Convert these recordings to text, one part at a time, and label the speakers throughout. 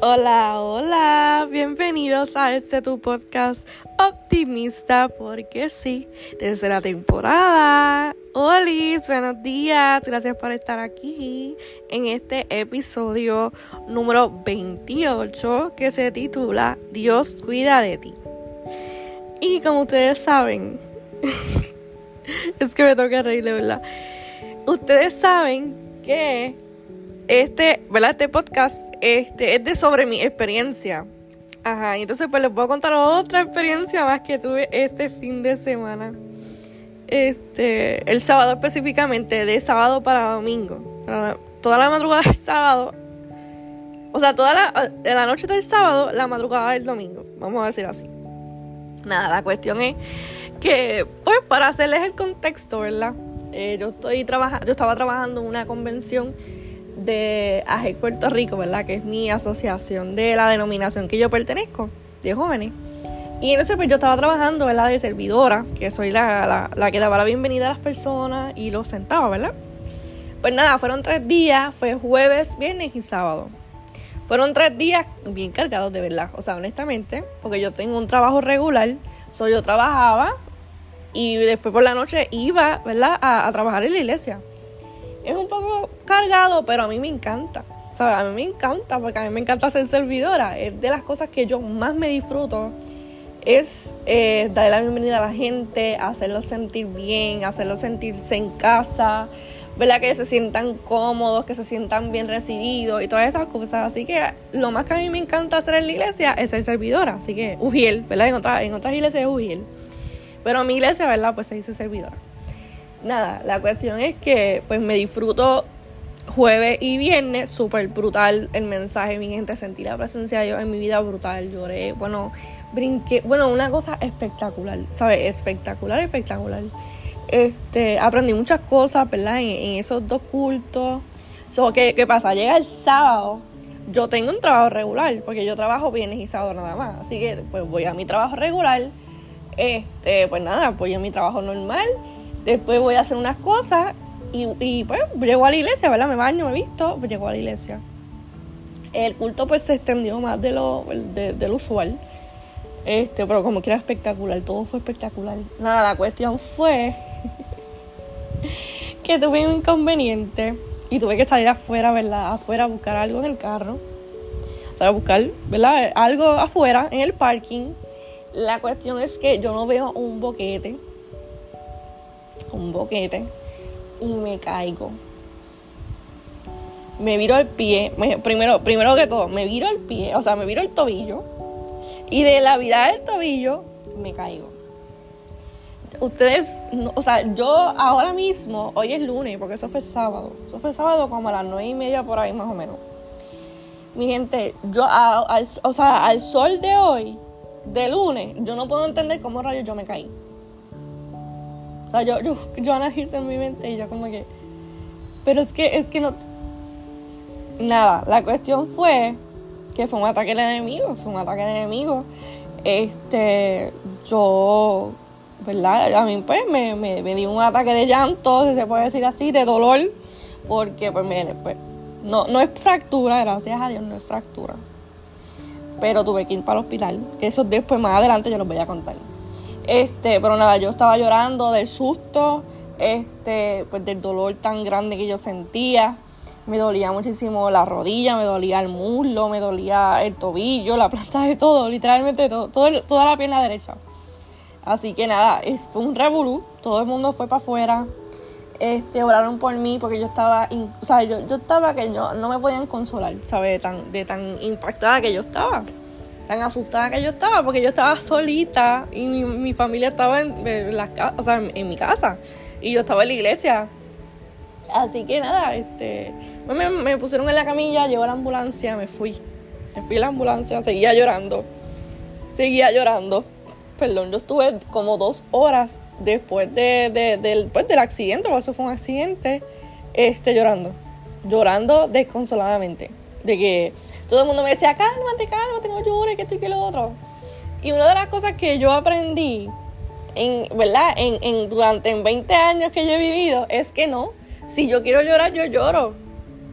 Speaker 1: Hola, hola, bienvenidos a este tu podcast optimista, porque sí, tercera temporada. Hola, buenos días, gracias por estar aquí en este episodio número 28 que se titula Dios cuida de ti. Y como ustedes saben, es que me toca reír de verdad. Ustedes saben que este, ¿verdad? Este podcast este, es de sobre mi experiencia. Ajá, y entonces pues les voy a contar otra experiencia más que tuve este fin de semana. Este, el sábado específicamente, de sábado para domingo. Toda la madrugada del sábado. O sea, toda la, la noche del sábado, la madrugada del domingo. Vamos a decir así. Nada, la cuestión es que, pues, para hacerles el contexto, ¿verdad? Eh, yo estoy trabajando, yo estaba trabajando en una convención de Puerto Rico, ¿verdad? Que es mi asociación de la denominación que yo pertenezco, de jóvenes. Y entonces pues yo estaba trabajando, ¿verdad? De servidora, que soy la, la, que daba la bienvenida a las personas y los sentaba, ¿verdad? Pues nada, fueron tres días, fue jueves, viernes y sábado. Fueron tres días bien cargados de verdad, o sea, honestamente, porque yo tengo un trabajo regular, soy yo trabajaba y después por la noche iba, ¿verdad? A trabajar en la iglesia es un poco cargado, pero a mí me encanta. ¿sabes? A mí me encanta, porque a mí me encanta ser servidora. Es de las cosas que yo más me disfruto. Es eh, darle la bienvenida a la gente, hacerlos sentir bien, hacerlos sentirse en casa, ¿verdad? Que se sientan cómodos, que se sientan bien recibidos y todas esas cosas. Así que lo más que a mí me encanta hacer en la iglesia es ser servidora. Así que Ujiel, ¿verdad? En, otra, en otras iglesias es Ujiel. Pero en mi iglesia, ¿verdad? Pues se dice servidora nada, la cuestión es que pues me disfruto jueves y viernes, súper brutal el mensaje, mi gente, sentí la presencia de Dios en mi vida brutal, lloré, bueno, brinqué, bueno, una cosa espectacular, ¿sabes? Espectacular, espectacular. Este, aprendí muchas cosas, ¿verdad? En, esos dos cultos. So, ¿qué, ¿Qué pasa? Llega el sábado, yo tengo un trabajo regular, porque yo trabajo viernes y sábado nada más, así que pues voy a mi trabajo regular, este, pues nada, voy a mi trabajo normal Después voy a hacer unas cosas y, pues llego a la iglesia, ¿verdad? Me baño, me visto, pues llego a la iglesia. El culto pues se extendió más de lo, de, usual. Este, pero como que era espectacular, todo fue espectacular. Nada, la cuestión fue que tuve un inconveniente y tuve que salir afuera, ¿verdad? Afuera a buscar algo en el carro. O sea, a buscar, ¿verdad? Algo afuera, en el parking. La cuestión es que yo no veo un boquete un boquete y me caigo. Me viro el pie, primero, primero que todo, me viro el pie, o sea, me viro el tobillo y de la virada del tobillo me caigo. Ustedes, o sea, yo ahora mismo, hoy es lunes, porque eso fue sábado, eso fue sábado como a las nueve y media por ahí más o menos. Mi gente, yo, al, o sea, al sol de hoy, de lunes, yo no puedo entender cómo rayos yo me caí. O sea, yo, yo, yo analizo en mi mente y yo como que... Pero es que, es que no... Nada, la cuestión fue que fue un ataque al enemigo, fue un ataque al enemigo. Este, yo, ¿verdad? A mí pues me, me, me dio un ataque de llanto, si se puede decir así, de dolor, porque pues, me, pues no, no es fractura, gracias a Dios, no es fractura. Pero tuve que ir para el hospital, que eso después más adelante yo los voy a contar. Este, pero nada, yo estaba llorando del susto, este, pues del dolor tan grande que yo sentía. Me dolía muchísimo la rodilla, me dolía el muslo, me dolía el tobillo, la planta de todo, literalmente todo, toda la pierna derecha. Así que nada, fue un revolú, todo el mundo fue para afuera. Este, oraron por mí porque yo estaba, o sea, yo, yo estaba que yo, no me podían consolar, ¿sabes? tan, de tan impactada que yo estaba tan asustada que yo estaba, porque yo estaba solita y mi, familia estaba en, la, o sea, en, mi casa y yo estaba en la iglesia. Así que nada, este, me, me pusieron en la camilla, llegó la ambulancia, me fui. Me fui a la ambulancia, seguía llorando. Seguía llorando. Perdón, yo estuve como dos horas después de, del, pues, del accidente, porque eso fue un accidente, este, llorando. Llorando desconsoladamente. De que todo el mundo me decía, cálmate, cálmate, no llores, que esto y que lo otro. Y una de las cosas que yo aprendí, en, ¿verdad? En, en, durante 20 años que yo he vivido, es que no. Si yo quiero llorar, yo lloro.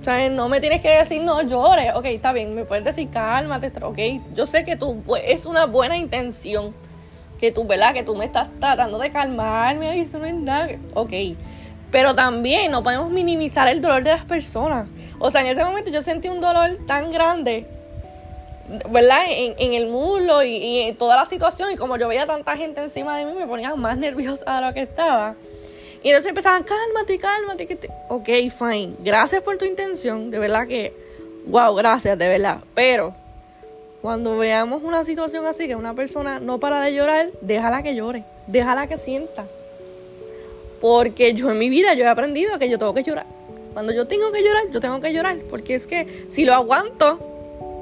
Speaker 1: ¿Sabes? No me tienes que decir no llores. Ok, está bien, me puedes decir cálmate. Ok, yo sé que tú pues, es una buena intención. Que tú, ¿verdad? Que tú me estás tratando de calmarme. eso no es nada. Ok. Pero también no podemos minimizar el dolor de las personas. O sea, en ese momento yo sentí un dolor tan grande, ¿verdad? En, el muslo y, en toda la situación. Y como yo veía tanta gente encima de mí, me ponía más nerviosa de lo que estaba. Y entonces empezaban, cálmate, cálmate. Que Ok, fine. Gracias por tu intención. De verdad que, wow, gracias, de verdad. Pero cuando veamos una situación así, que una persona no para de llorar, déjala que llore. Déjala que sienta. Porque yo en mi vida yo he aprendido que yo tengo que llorar. Cuando yo tengo que llorar, yo tengo que llorar. Porque es que si lo aguanto,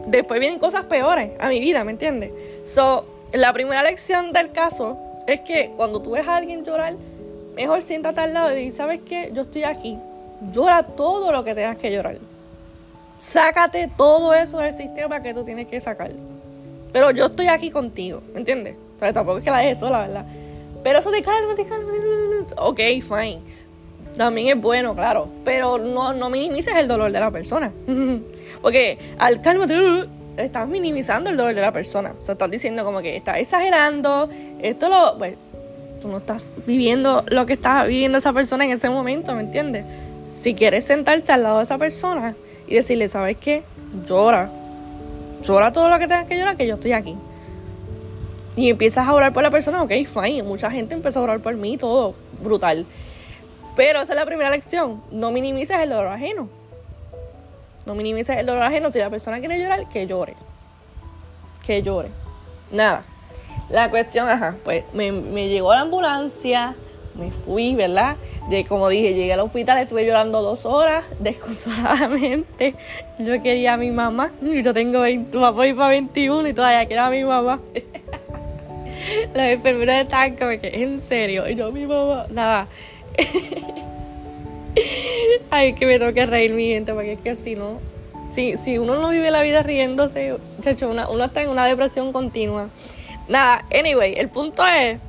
Speaker 1: después vienen cosas peores a mi vida, ¿me entiendes? So, la primera lección del caso es que cuando tú ves a alguien llorar, mejor siéntate al lado y ¿sabes qué? Yo estoy aquí. Llora todo lo que tengas que llorar. Sácate todo eso del sistema que tú tienes que sacar. Pero yo estoy aquí contigo, ¿me entiendes? O sea, tampoco es que la dejes sola, ¿verdad? Pero eso de cálmate, Ok, fine. También es bueno, claro. Pero no, no minimices el dolor de la persona. Porque al cálmate, estás minimizando el dolor de la persona. O sea, estás diciendo como que estás exagerando. Esto lo. Pues, tú no estás viviendo lo que está viviendo esa persona en ese momento, ¿me entiendes? Si quieres sentarte al lado de esa persona y decirle, ¿sabes qué? Llora. Llora todo lo que tengas que llorar, que yo estoy aquí. Y empiezas a orar por la persona, ok, fine. Mucha gente empezó a orar por mí, todo brutal. Pero esa es la primera lección. No minimices el dolor ajeno. No minimices el dolor ajeno. Si la persona quiere llorar, que llore. Que llore. Nada. La cuestión, ajá, pues me, llegó la ambulancia, me fui, ¿verdad? De, como dije, llegué al hospital, estuve llorando dos horas, desconsoladamente. Yo quería a mi mamá, yo tengo 20, voy para 21 y todavía quiero a mi mamá. La enfermera estaban como que, en serio, y yo, mi mamá, nada. Ay, que me tengo que reír, mi gente, porque es que si no, si, si uno no vive la vida riéndose, chacho, uno está en una depresión continua. Nada, anyway, el punto es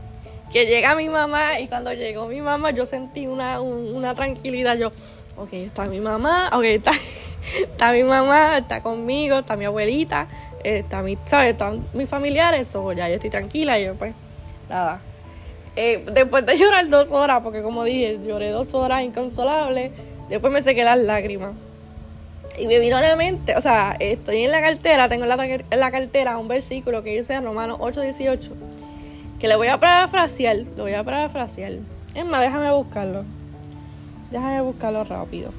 Speaker 1: que llega mi mamá y cuando llegó mi mamá yo sentí una, una tranquilidad. Yo, ok, está mi mamá, ok, está, está mi mamá, está conmigo, está mi abuelita, está mi, ¿sabes? Están mis familiares, o ya yo estoy tranquila y yo pues, nada. Eh, después de llorar dos horas, porque como dije, lloré dos horas inconsolable, después me sequé las lágrimas. Y me vino a la mente, o sea, estoy en la cartera, tengo en la, cartera un versículo que dice en Romanos 8:18, que le voy a parafrasear, lo voy a parafrasear. Es más, déjame buscarlo. Déjame buscarlo rápido.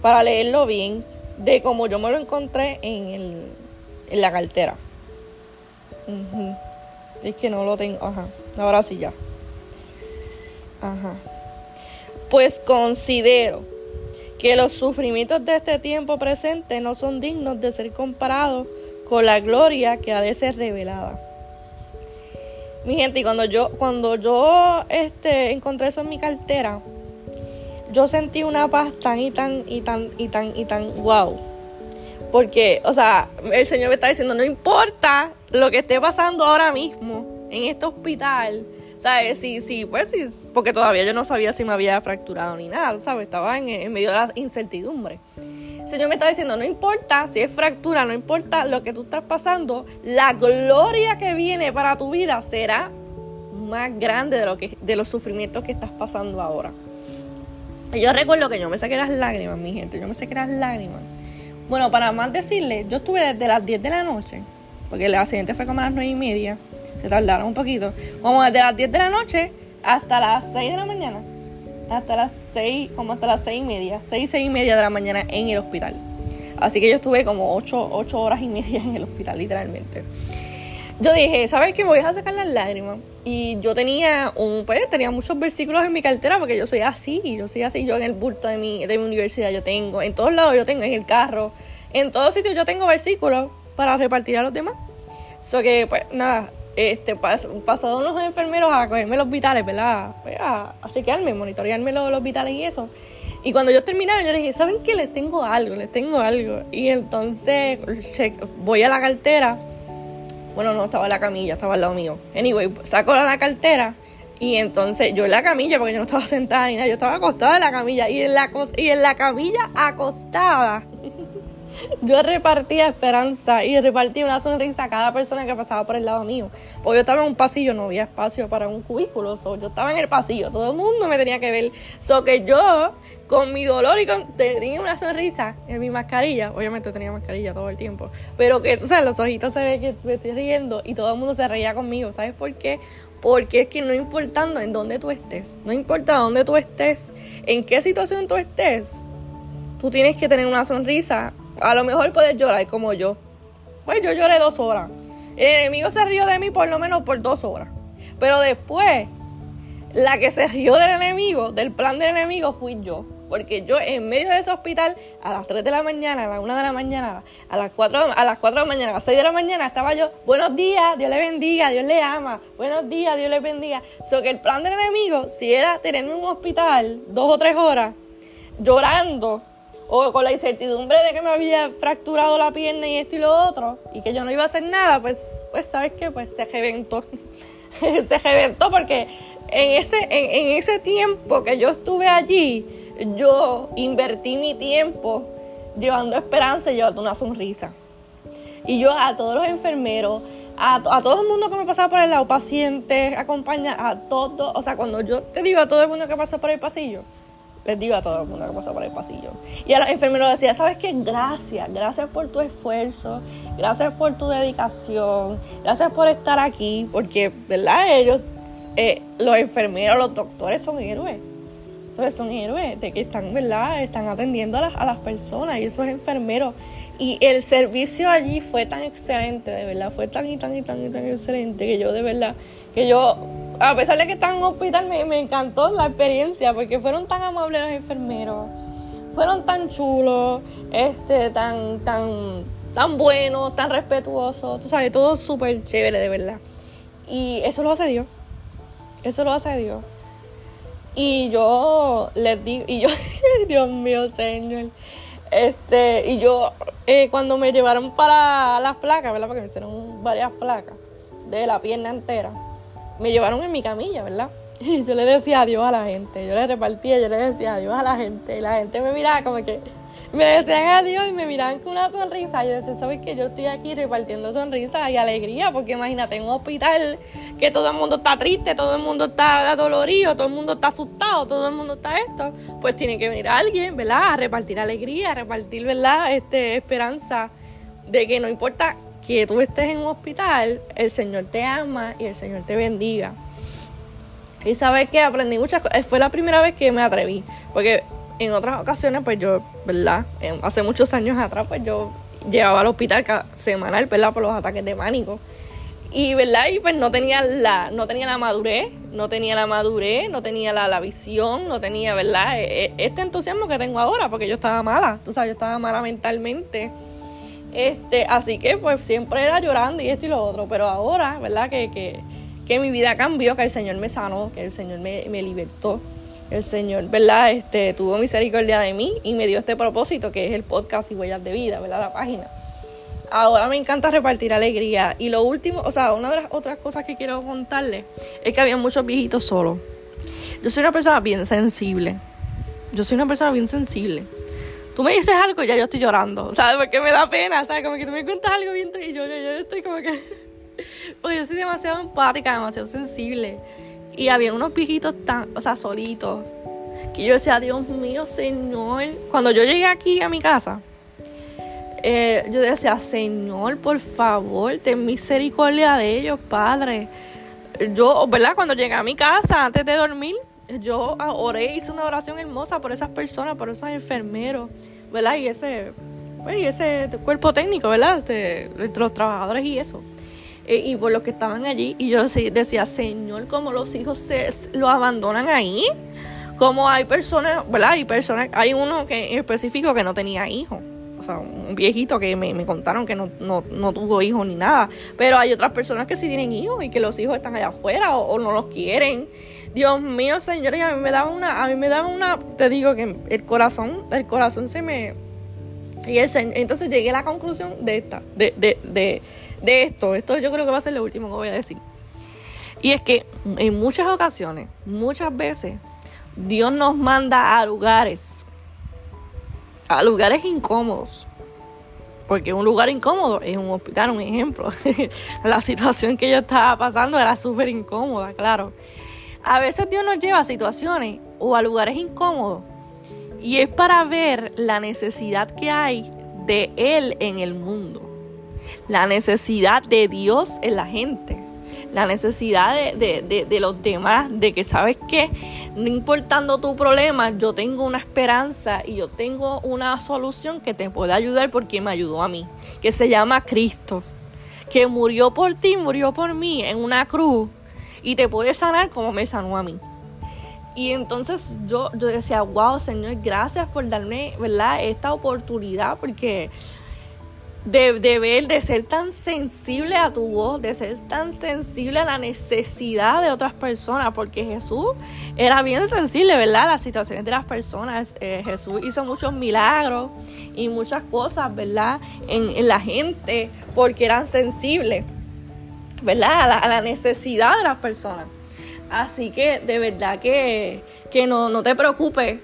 Speaker 1: Para leerlo bien, de como yo me lo encontré en, el, en la cartera. Es que no lo tengo. Ajá. Ahora sí ya. Ajá. Pues considero que los sufrimientos de este tiempo presente no son dignos de ser comparados con la gloria que ha de ser revelada. Mi gente, y cuando yo, cuando yo este, encontré eso en mi cartera, yo sentí una paz tan y tan y tan y tan y tan wow. Porque, o sea, el Señor me está diciendo, no importa lo que esté pasando ahora mismo en este hospital, ¿sabes? Sí, sí, pues sí, porque todavía yo no sabía si me había fracturado ni nada, ¿sabes? Estaba en, medio de la incertidumbre. El Señor me está diciendo, no importa si es fractura, no importa lo que tú estás pasando, la gloria que viene para tu vida será más grande de, lo que, de los sufrimientos que estás pasando ahora. Y yo recuerdo que yo me saqué las lágrimas, mi gente, yo me saqué las lágrimas. Bueno, para más decirle, yo estuve desde las 10 de la noche, porque el accidente fue como a las 9 y media, se tardaron un poquito. Como desde las 10 de la noche hasta las 6 de la mañana. Hasta las 6, como hasta las 6 y media. 6, 6 y media de la mañana en el hospital. Así que yo estuve como 8, 8 horas y media en el hospital, literalmente. Yo dije, ¿sabes qué? Voy a sacar las lágrimas. Y yo tenía un, pues, tenía muchos versículos en mi cartera porque yo soy así, yo soy así, yo en el bulto de mi, de mi universidad yo tengo, en todos lados yo tengo, en el carro, en todos sitios yo tengo versículos para repartir a los demás. So que, pues, nada, este, pasaron los enfermeros a cogerme los vitales, ¿verdad? Pues, a, a chequearme, monitorearme los, los, vitales y eso. Y cuando yo terminaron, yo les dije, ¿saben qué? Les tengo algo, les tengo algo. Y entonces voy a la cartera. Bueno, no, estaba en la camilla, estaba al lado mío. Anyway, saco la cartera Y entonces yo en la camilla, porque yo no estaba sentada ni nada, yo estaba acostada en la camilla. Y en la, y en la camilla acostada, yo repartía esperanza y repartía una sonrisa a cada persona que pasaba por el lado mío. Porque yo estaba en un pasillo, no había espacio para un cubículo. yo estaba en el pasillo, todo el mundo me tenía que ver. So que yo, con mi dolor y con tenía una sonrisa en mi mascarilla, obviamente tenía mascarilla todo el tiempo, pero que, o sea, los ojitos se ven que me estoy riendo y todo el mundo se reía conmigo. ¿Sabes por qué? Porque es que no importando en dónde tú estés, no importa dónde tú estés, en qué situación tú estés, tú tienes que tener una sonrisa. A lo mejor puedes llorar como yo. Pues yo lloré dos horas. El enemigo se rió de mí por lo menos por dos horas. Pero después, la que se rió del enemigo, del plan del enemigo, fui yo. Porque yo en medio de ese hospital, a las 3 de la mañana, a las 1 de la mañana, a las 4, a las 4 de la mañana, a las 6 de la mañana, estaba yo, buenos días, Dios le bendiga, Dios le ama, buenos días, Dios le bendiga. So que el plan del enemigo, si era tenerme en un hospital dos o tres horas, llorando, o con la incertidumbre de que me había fracturado la pierna y esto y lo otro, y que yo no iba a hacer nada, pues, pues ¿sabes qué? Pues se reventó. se reventó porque en ese, en, en ese tiempo que yo estuve allí, yo invertí mi tiempo llevando esperanza y llevando una sonrisa. Y yo a todos los enfermeros, a, todo el mundo que me pasaba por el lado, pacientes, acompaña a todos, o sea, cuando yo te digo a todo el mundo que pasó por el pasillo, les digo a todo el mundo que pasó por el pasillo. Y a los enfermeros decía, ¿sabes qué? Gracias, gracias por tu esfuerzo, gracias por tu dedicación, gracias por estar aquí, porque, ¿verdad? Ellos, eh, los enfermeros, los doctores son héroes son héroes de que están, ¿verdad? Están atendiendo a las, a las personas y esos enfermeros. Y el servicio allí fue tan excelente, de verdad, fue tan y tan y tan y tan excelente que yo de verdad, que yo, a pesar de que están en hospital, me, me encantó la experiencia porque fueron tan amables los enfermeros, fueron tan chulos, este, tan, tan, tan buenos, tan respetuosos, tú sabes, todo súper chévere, de verdad. Y eso lo hace Dios, eso lo hace Dios. Y yo les digo, y yo, Dios mío, Señor. Este, y yo, eh, cuando me llevaron para las placas, ¿verdad? Porque me hicieron varias placas de la pierna entera, me llevaron en mi camilla, ¿verdad? Y yo le decía adiós a la gente, yo le repartía, yo le decía adiós a la gente, y la gente me miraba como que, me decían adiós y me miraban con una sonrisa. Yo decía, ¿sabes que Yo estoy aquí repartiendo sonrisas y alegría, porque imagínate, en un hospital que todo el mundo está triste, todo el mundo está dolorido, todo el mundo está asustado, todo el mundo está esto, pues tiene que venir alguien, ¿verdad? A repartir alegría, a repartir, ¿verdad? Este, esperanza de que no importa que tú estés en un hospital, el Señor te ama y el Señor te bendiga. Y sabes que aprendí muchas cosas. Fue la primera vez que me atreví. Porque en otras ocasiones, pues yo, ¿verdad? hace muchos años atrás, pues yo llegaba al hospital semanal, ¿verdad? Por los ataques de pánico. Y, ¿verdad? Y pues no tenía la, no tenía la madurez, no tenía la madurez, no tenía la, la visión, no tenía, ¿verdad? E, e, este entusiasmo que tengo ahora, porque yo estaba mala, tú sabes, yo estaba mala mentalmente. Este, así que pues siempre era llorando y esto y lo otro, pero ahora, ¿verdad? Que, que, que mi vida cambió, que el Señor me sanó, que el Señor me, me libertó el Señor, ¿verdad? Este, tuvo misericordia de mí y me dio este propósito que es el podcast y huellas de vida, ¿verdad? La página. Ahora me encanta repartir alegría. Y lo último, o sea, una de las otras cosas que quiero contarles es que había muchos viejitos solos. Yo soy una persona bien sensible. Yo soy una persona bien sensible. Tú me dices algo y ya yo estoy llorando, ¿sabes? Porque me da pena, ¿sabes? Como que tú me cuentas algo bien y yo, yo, yo estoy como que... Porque yo soy demasiado empática, demasiado sensible. Y había unos viejitos tan, o sea, solitos. Que yo decía, Dios mío, Señor. Cuando yo llegué aquí a mi casa, eh, yo decía, Señor, por favor, ten misericordia de ellos, Padre. Yo, ¿verdad? Cuando llegué a mi casa, antes de dormir, yo oré, hice una oración hermosa por esas personas, por esos enfermeros, ¿verdad? Y ese, pues, y ese cuerpo técnico, ¿verdad? Este, los trabajadores y eso. Eh, y por los que estaban allí. Y yo decía, Señor, como los hijos se lo abandonan ahí. Como hay personas, ¿verdad? Hay personas, hay uno que en específico que no tenía hijos. O sea, un viejito que me, contaron que no, no, tuvo hijos ni nada. Pero hay otras personas que sí tienen hijos y que los hijos están allá afuera o, no los quieren. Dios mío, Señor, y a mí me daba una, a mí me daba una, te digo que el corazón, el corazón se me... Y entonces llegué a la conclusión de esta, de, de, de de esto. Esto yo creo que va a ser lo último que voy a decir. Y es que en muchas ocasiones, muchas veces, Dios nos manda a lugares, a lugares incómodos. Porque un lugar incómodo es un hospital, un ejemplo. la situación que yo estaba pasando era súper incómoda, claro. A veces Dios nos lleva a situaciones o a lugares incómodos y es para ver la necesidad que hay de Él en el mundo, la necesidad de Dios en la gente, la necesidad de, los demás, de que sabes que no importando tu problema, yo tengo una esperanza y yo tengo una solución que te puede ayudar porque me ayudó a mí, que se llama Cristo, que murió por ti, murió por mí en una cruz y te puede sanar como me sanó a mí. Y entonces yo, yo decía, wow, Señor, gracias por darme, ¿verdad? Esta oportunidad, porque de, ver, de ser tan sensible a tu voz, de ser tan sensible a la necesidad de otras personas, porque Jesús era bien sensible, ¿verdad? Las situaciones de las personas. Eh, Jesús hizo muchos milagros y muchas cosas, ¿verdad? En, la gente, porque eran sensibles, ¿verdad? A la, a la necesidad de las personas. Así que de verdad que, no, no te preocupes.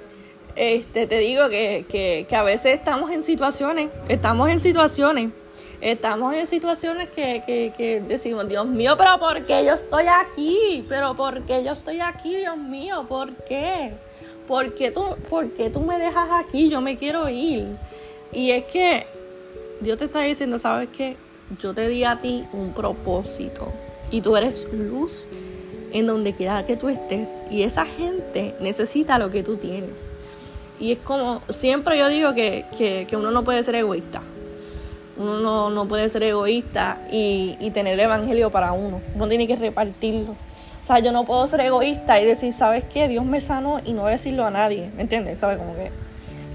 Speaker 1: Este, te digo que, a veces estamos en situaciones, estamos en situaciones, estamos en situaciones que, decimos, Dios mío, pero ¿por qué yo estoy aquí? Pero ¿por qué yo estoy aquí, Dios mío? ¿Por qué? ¿Por qué tú, por qué tú me dejas aquí? Yo me quiero ir. Y es que Dios te está diciendo, ¿sabes qué? Yo te di a ti un propósito y tú eres luz en donde quiera que tú estés y esa gente necesita lo que tú tienes. Y es como, siempre yo digo que, uno no puede ser egoísta. Uno no, puede ser egoísta y, tener el evangelio para uno. Uno tiene que repartirlo. O sea, yo no puedo ser egoísta y decir, ¿sabes qué? Dios me sanó y no decirlo a nadie. ¿Me entiendes? ¿Sabes? Como que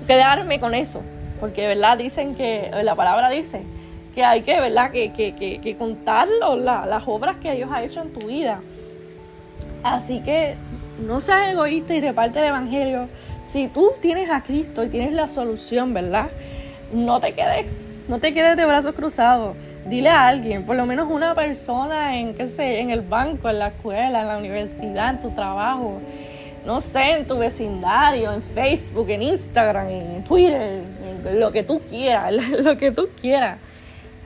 Speaker 1: quedarme con eso. Porque, ¿verdad? Dicen que, la palabra dice que hay que, ¿verdad? Que, que, que, contarlo, las obras que Dios ha hecho en tu vida. Así que no seas egoísta y reparte el Evangelio. Si tú tienes a Cristo y tienes la solución, ¿verdad? No te quedes, no te quedes de brazos cruzados. Dile a alguien, por lo menos una persona en, qué sé, en el banco, en la escuela, en la universidad, en tu trabajo, no sé, en tu vecindario, en Facebook, en Instagram, en Twitter, en lo que tú quieras, lo que tú quieras.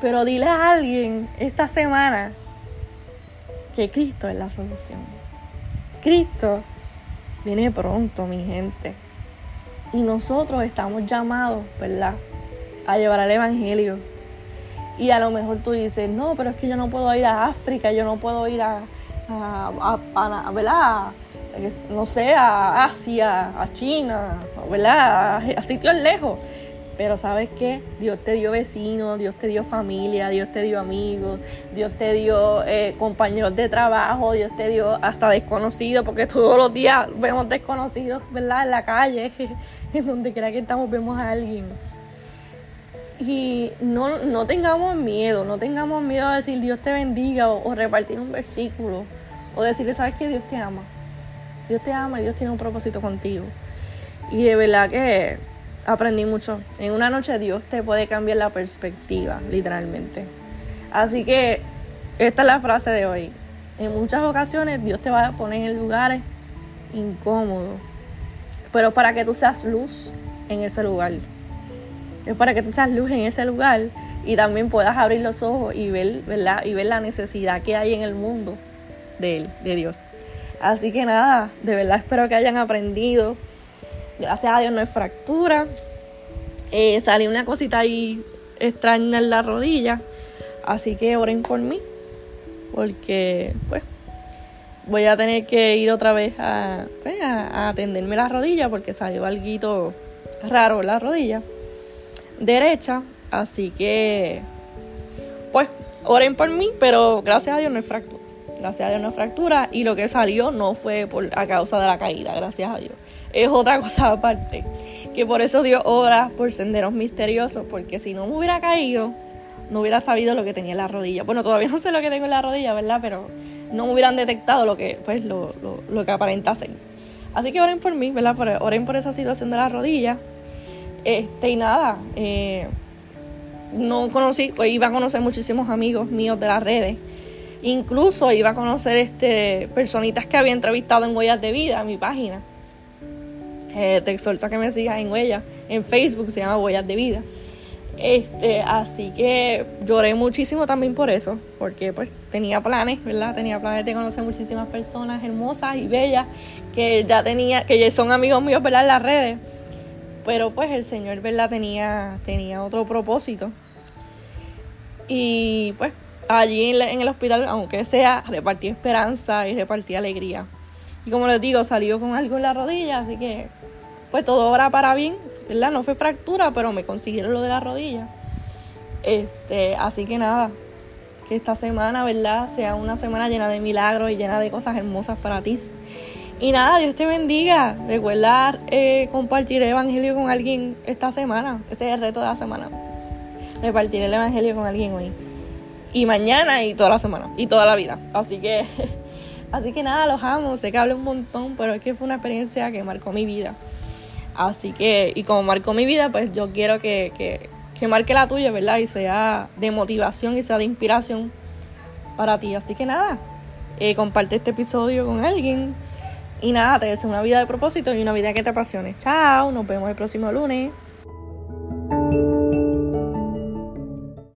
Speaker 1: Pero dile a alguien esta semana que Cristo es la solución. Cristo viene pronto, mi gente. Y nosotros estamos llamados, ¿verdad? A llevar el Evangelio. Y a lo mejor tú dices, no, pero es que yo no puedo ir a África, yo no puedo ir a, a, a, ¿verdad? No sé, a Asia, a China, ¿verdad? A, sitios lejos. Pero sabes qué? Dios te dio vecinos, Dios te dio familia, Dios te dio amigos, Dios te dio eh, compañeros de trabajo, Dios te dio hasta desconocidos, porque todos los días vemos desconocidos, ¿verdad? En la calle, en donde quiera que estamos vemos a alguien. Y no, no tengamos miedo, no tengamos miedo a decir Dios te bendiga o, o repartir un versículo o decirle, ¿sabes qué? Dios te ama. Dios te ama y Dios tiene un propósito contigo. Y de verdad que aprendí mucho. En una noche Dios te puede cambiar la perspectiva, literalmente. Así que esta es la frase de hoy. En muchas ocasiones Dios te va a poner en lugares incómodos, pero para que tú seas luz en ese lugar. Es para que tú seas luz en ese lugar y también puedas abrir los ojos y ver, ¿verdad? y ver la necesidad que hay en el mundo de Él, de Dios. Así que nada, de verdad espero que hayan aprendido Gracias a Dios no es fractura. Eh, salió una cosita ahí extraña en la rodilla. Así que oren por mí. Porque, pues, voy a tener que ir otra vez a, pues, atenderme la rodilla. Porque salió algo raro en la rodilla derecha. Así que, pues, oren por mí. Pero gracias a Dios no es fractura. Gracias a Dios no es fractura. Y lo que salió no fue por, a causa de la caída. Gracias a Dios es otra cosa aparte. Que por eso Dios obra por senderos misteriosos, porque si no me hubiera caído, no hubiera sabido lo que tenía en la rodilla. Bueno, todavía no sé lo que tengo en la rodilla, ¿verdad? Pero no me hubieran detectado lo que, pues, lo, lo, que aparentasen. Así que oren por mí, ¿verdad? oren por esa situación de la rodilla. Este, y nada, eh, no conocí, pues iba a conocer muchísimos amigos míos de las redes. Incluso iba a conocer este personitas que había entrevistado en Huellas de Vida, en mi página. Eh, te exhorto a que me sigas en Huellas. En Facebook se llama Huellas de Vida. Este, así que lloré muchísimo también por eso, porque pues tenía planes, ¿verdad? Tenía planes de conocer muchísimas personas hermosas y bellas que ya tenía, que ya son amigos míos, ¿verdad? En las redes. Pero pues el Señor, ¿verdad? Tenía, tenía otro propósito. Y pues allí en, el hospital, aunque sea, repartí esperanza y repartí alegría. Y como les digo, salió con algo en la rodilla, así que pues todo ahora para bien, ¿verdad? No fue fractura, pero me consiguieron lo de la rodilla. Este, así que nada, que esta semana, ¿verdad? Sea una semana llena de milagros y llena de cosas hermosas para ti. Y nada, Dios te bendiga. Recuerda eh, compartir el Evangelio con alguien esta semana. Este es el reto de la semana. Repartir el Evangelio con alguien hoy. Y mañana y toda la semana. Y toda la vida. Así que, así que nada, los amo. Sé que hablo un montón, pero es que fue una experiencia que marcó mi vida. Así que, y como marcó mi vida, pues yo quiero que, que, que marque la tuya, ¿verdad? Y sea de motivación y sea de inspiración para ti. Así que nada, eh, comparte este episodio con alguien. Y nada, te deseo una vida de propósito y una vida que te apasione. Chao, nos vemos el próximo lunes.